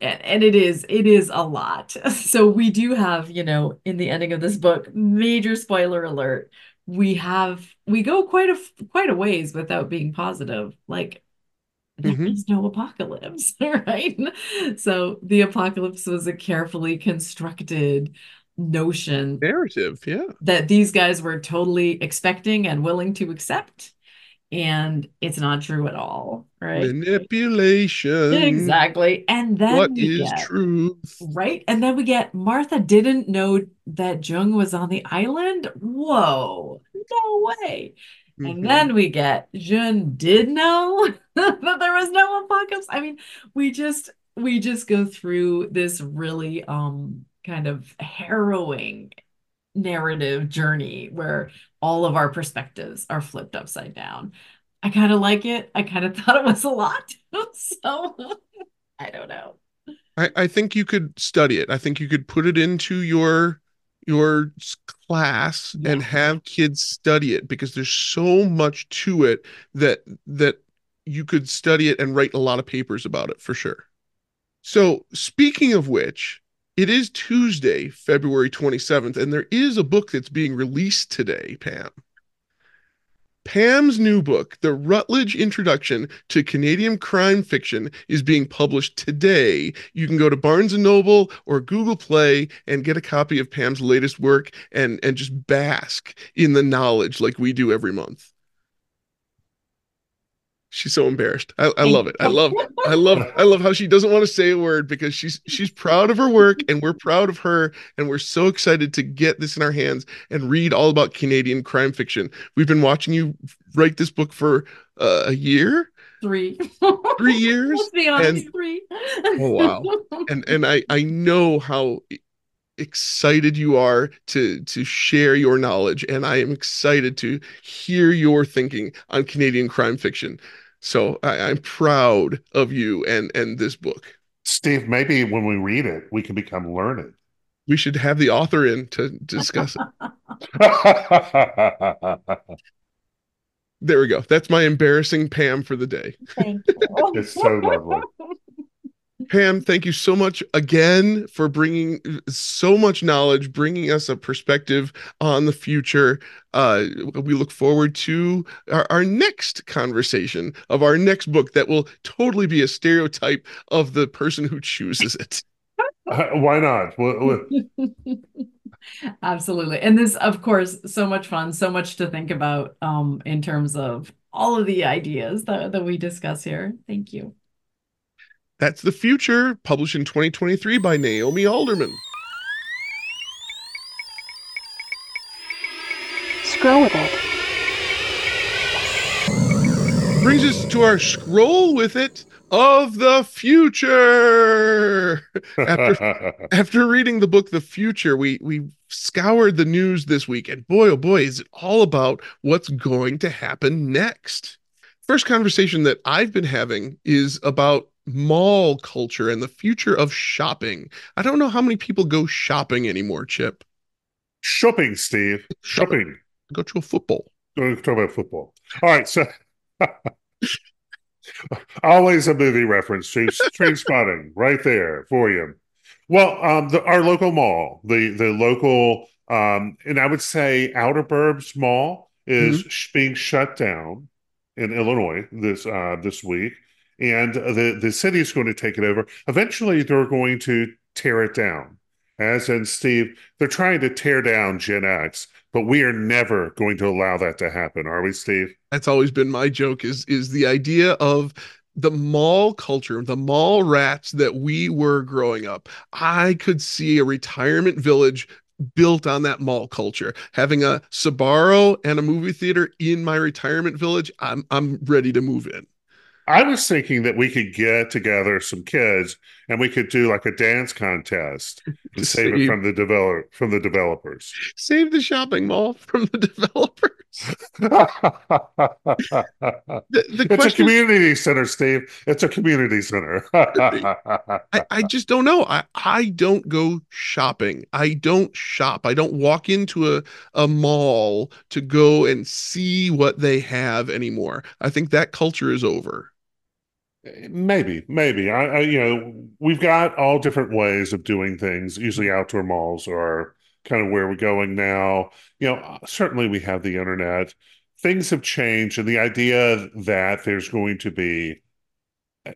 And, and it is it is a lot. So we do have, you know, in the ending of this book, major spoiler alert. We have we go quite a quite a ways without being positive. Like there Mhm. is no apocalypse, right? So the apocalypse was a carefully constructed notion Narrative, yeah. that these guys were totally expecting and willing to accept, and it's not true at all, right? Manipulation. Exactly. And then What we get, truth? right? And then we get Martha didn't know that Zhen was on the island. Whoa, no way. Mhm. And then we get Zhen did know that there was no apocalypse. I mean, we just we just go through this really um kind of harrowing narrative journey where all of our perspectives are flipped upside down. I kind of like it. I kind of thought it was a lot. So I don't know. I, I think you could study it. I think you could put it into your your class and have kids study it because there's so much to it that that you could study it and write a lot of papers about it for sure. So, speaking of which, it is Tuesday, February 27th, and there is a book that's being released today, Pam. Pam's new book, The Routledge Introduction to Canadian Crime Fiction, is being published today. You can go to Barnes Noble or Google Play and get a copy of Pam's latest work and and just bask in the knowledge like we do every month. She's so embarrassed. I, I love it. I love I love I love how she doesn't want to say a word because she's she's proud of her work and we're proud of her and we're so excited to get this in our hands and read all about Canadian crime fiction. We've been watching you write this book for uh, a year, Three. three years, Let's be honest, and- three. Oh, wow. and and I I know how excited you are to to share your knowledge and I am excited to hear your thinking on Canadian crime fiction. So I, I'm proud of you and and this book. Steve, maybe when we read it, we can become learned. We should have the author in to discuss it. There we go. That's my embarrassing Pam for the day. Thank you. It's so lovely. Pam, thank you so much again for bringing so much knowledge, bringing us a perspective on the future. Uh, we look forward to our, our next conversation of our next book that will totally be a stereotype of the person who chooses it. Uh, why not? Well, well, Absolutely. And this, of course, so much fun, so much to think about um, in terms of all of the ideas that, that we discuss here. Thank you. That's The Future, published in 2023 by Naomi Alderman. Scroll with it. Brings us to our scroll with it of the future. After after reading the book The Future, we we scoured the news this week, and boy, oh boy, is it all about what's going to happen next. First conversation that I've been having is about mall culture and the future of shopping. I don't know how many people go shopping anymore, Chip. shopping, Steve. Shopping. Go to a football. Talk about football. All right, so always a movie reference. Train, spotting right there for you. Well, um, the, our local mall, the the local, um, and I would say Outer Burbs Mall is sh- being shut down in Illinois this uh, this week, and the the city is going to take it over. Eventually, they're going to tear it down. As in Steve, they're trying to tear down Gen X, but we are never going to allow that to happen, are we, Steve? That's always been my joke is is the idea of the mall culture, the mall rats that we were growing up. I could see a retirement village built on that mall culture. Having a Sbarro and a movie theater in my retirement village, I'm I'm ready to move in. I was thinking that we could get together some kids and we could do like a dance contest and save it from the developer from the developers. Save the shopping mall from the developers. The, the it's a community center, Steve. It's a community center. I, I just don't know. I, I don't go shopping. I don't shop. I don't walk into a, a mall to go and see what they have anymore. I think that culture is over. Maybe, maybe. I, I, you know, we've got all different ways of doing things. Usually, outdoor malls are kind of where we're going now. You know, certainly we have the internet. Things have changed, and the idea that there's going to be,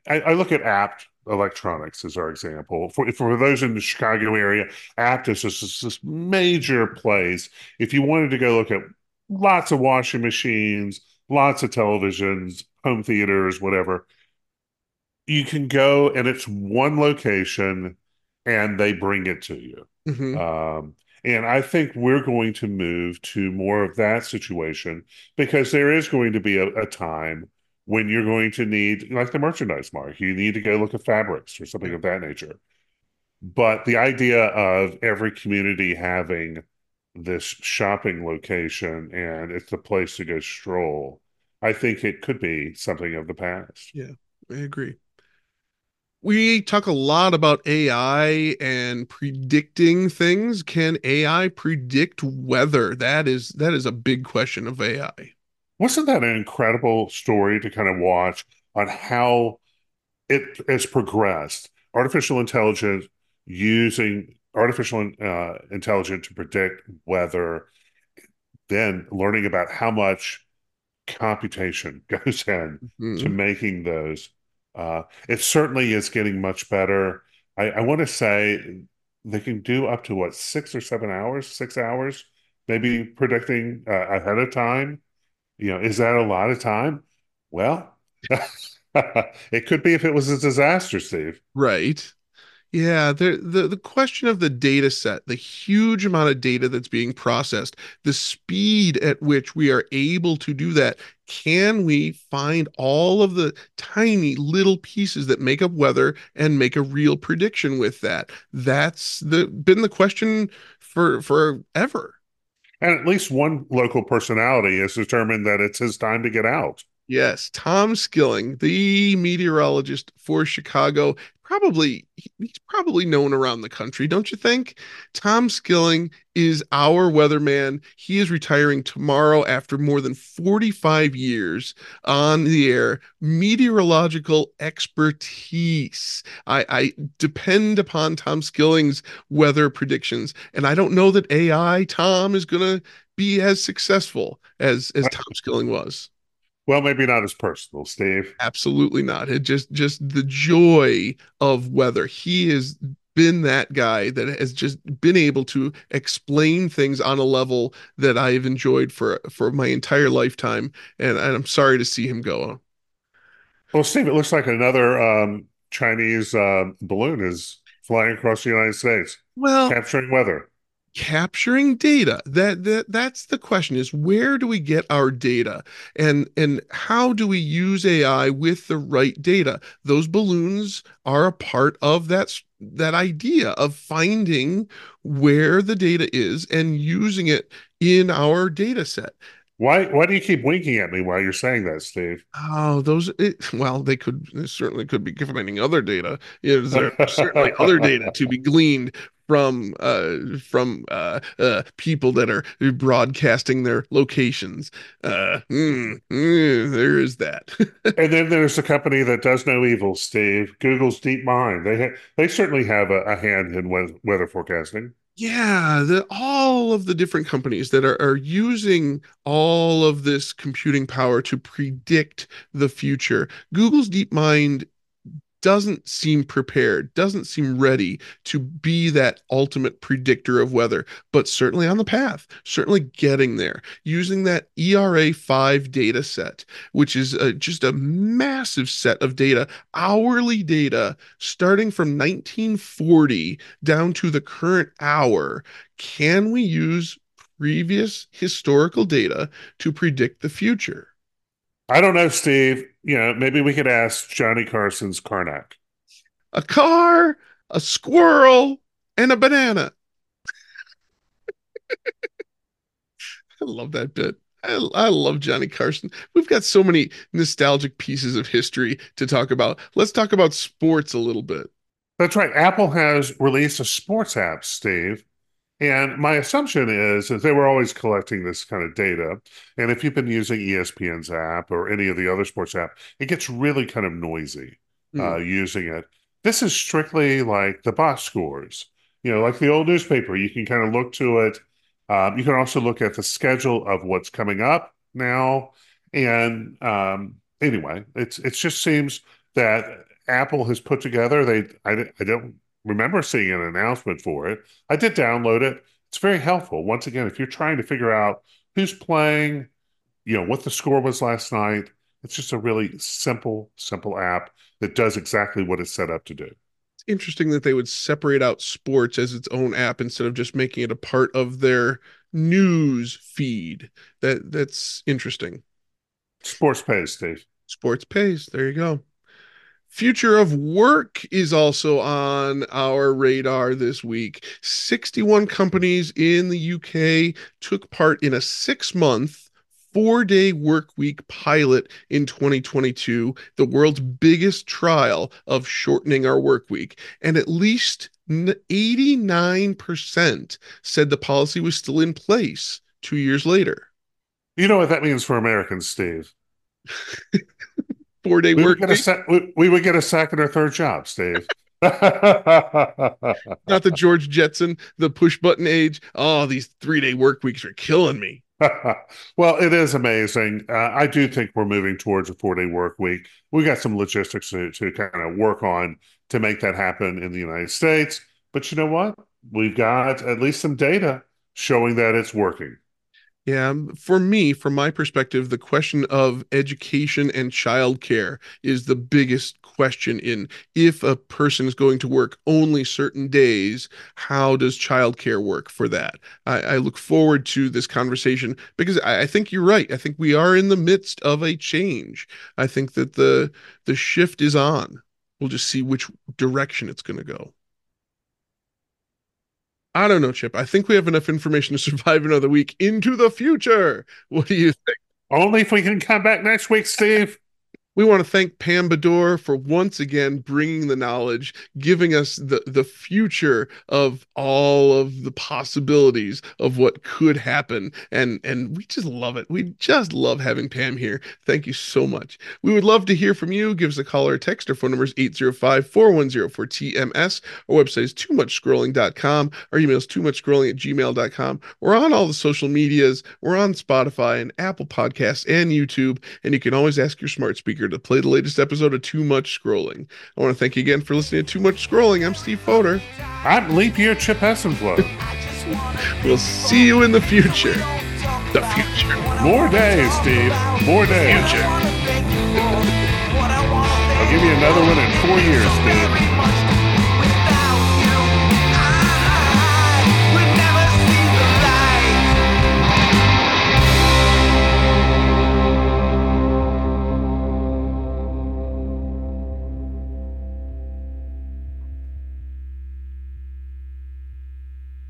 I, I look at Abt Electronics as our example. For for those in the Chicago area, Abt is just this, this major place. If you wanted to go look at lots of washing machines, lots of televisions, home theaters, whatever you can go and it's one location and they bring it to you. Mhm. Um, and I think we're going to move to more of that situation because there is going to be a, a time when you're going to need, like the Merchandise Mart, you need to go look at fabrics or something of that nature. But the idea of every community having this shopping location and it's the place to go stroll, I think it could be something of the past. Yeah, I agree. We talk a lot about AI and predicting things. Can AI predict weather? That is that is a big question of AI. Wasn't that an incredible story to kind of watch on how it has progressed? Artificial intelligence using artificial uh, intelligence to predict weather, then learning about how much computation goes in Mhm. to making those. Uh, it certainly is getting much better. I, I want to say they can do up to what, six or seven hours, six hours, maybe predicting uh, ahead of time. You know, is that a lot of time? Well, it could be if it was a disaster, Steve. Right. Yeah, the, the the question of the data set, the huge amount of data that's being processed, the speed at which we are able to do that. Can we find all of the tiny little pieces that make up weather and make a real prediction with that? That's the been the question for forever. And at least one local personality has determined that it's his time to get out. Yes, Tom Skilling, the meteorologist for Chicago, probably he's probably known around the country, don't you think? Tom Skilling is our weatherman. He is retiring tomorrow after more than 45 years on the air. Meteorological expertise. I, I depend upon Tom Skilling's weather predictions, and I don't know that AI Tom is gonna be as successful as as Tom Skilling was. Well, maybe not as personal, Steve. Absolutely not. It just just the joy of weather. He has been that guy that has just been able to explain things on a level that I've enjoyed for for my entire lifetime. And, and I'm sorry to see him go. Well, Steve, it looks like another um, Chinese uh, balloon is flying across the United States, Well, capturing weather. Capturing data that that that's the question is where do we get our data and and how do we use ai with the right data those balloons are a part of that that idea of finding where the data is and using it in our data set Why? Why do you keep winking at me while you're saying that, Steve? Oh, those, it, well, they could they certainly could be finding other data. You know, there's certainly other data to be gleaned from uh from uh, uh people that are broadcasting their locations. Uh mm, mm, there is that. And then there's a company that does no evil, Steve. Google's DeepMind. They ha- they certainly have a, a hand in we- weather forecasting. Yeah, the all of the different companies that are, are using all of this computing power to predict the future. Google's DeepMind doesn't seem prepared, doesn't seem ready to be that ultimate predictor of weather, but certainly on the path, certainly getting there, using that ERA 5 data set, which is uh, just a massive set of data, hourly data starting from 1940 down to the current hour. Can we use previous historical data to predict the future? I don't know, Steve. You know, maybe we could ask Johnny Carson's Carnac. A car, a squirrel, and a banana. I love that bit. I, I love Johnny Carson. We've got so many nostalgic pieces of history to talk about. Let's talk about sports a little bit. That's right. Apple has released a sports app, Steve. And my assumption is that they were always collecting this kind of data. And if you've been using ESPN's app or any of the other sports app, it gets really kind of noisy uh, using it. This is strictly like the box scores, you know, like the old newspaper. You can kind of look to it. Um, you can also look at the schedule of what's coming up now. And um, anyway, it's it just seems that Apple has put together. They I, I don't remember seeing an announcement for it. I did download it. It's very helpful. Once again, if you're trying to figure out who's playing, you know, what the score was last night, it's just a really simple, simple app that does exactly what it's set up to do. It's interesting that they would separate out sports as its own app instead of just making it a part of their news feed. That that's interesting. Sports pays, Steve. Sports pays. There you go. Future of work is also on our radar this week. 61 companies in the UK took part in a six month, four day work week pilot in 2022, the world's biggest trial of shortening our work week. And at least 89% said the policy was still in place two years later. You know what that means for Americans, Steve? Four day We work would, get a week. we, we would get a second or third job, Steve. Not the George Jetson, the push button age. Oh, these three day work weeks are killing me. well, it is amazing. Uh, I do think we're moving towards a four day work week. We got some logistics to, to kind of work on to make that happen in the United States. But you know what? We've got at least some data showing that it's working. Yeah, for me, from my perspective, the question of education and childcare is the biggest question in if a person is going to work only certain days, how does childcare work for that? I, I look forward to this conversation because I, I think you're right. I think we are in the midst of a change. I think that the the shift is on. We'll just see which direction it's going to go. I don't know, Chip. I think we have enough information to survive another week into the future. What do you think? Only if we can come back next week, Steve. We want to thank Pam Bedore for once again bringing the knowledge, giving us the, the future of all of the possibilities of what could happen. And, and we just love it. We just love having Pam here. Thank you so much. We would love to hear from you. Give us a call or a text. Our phone number is 805 410 4TMS. Our website is too much scrolling.com. Our email is too much scrolling at gmail.com. We're on all the social medias. We're on Spotify and Apple Podcasts and YouTube. And you can always ask your smart speaker to play the latest episode of Too Much Scrolling. I want to thank you again for listening to Too Much Scrolling. I'm Steve Fodor. I'm leap year Chip Hessenflow. We'll see you in the future. The future. More days, Steve. More days. Future. I'll give you another one in four years, Steve.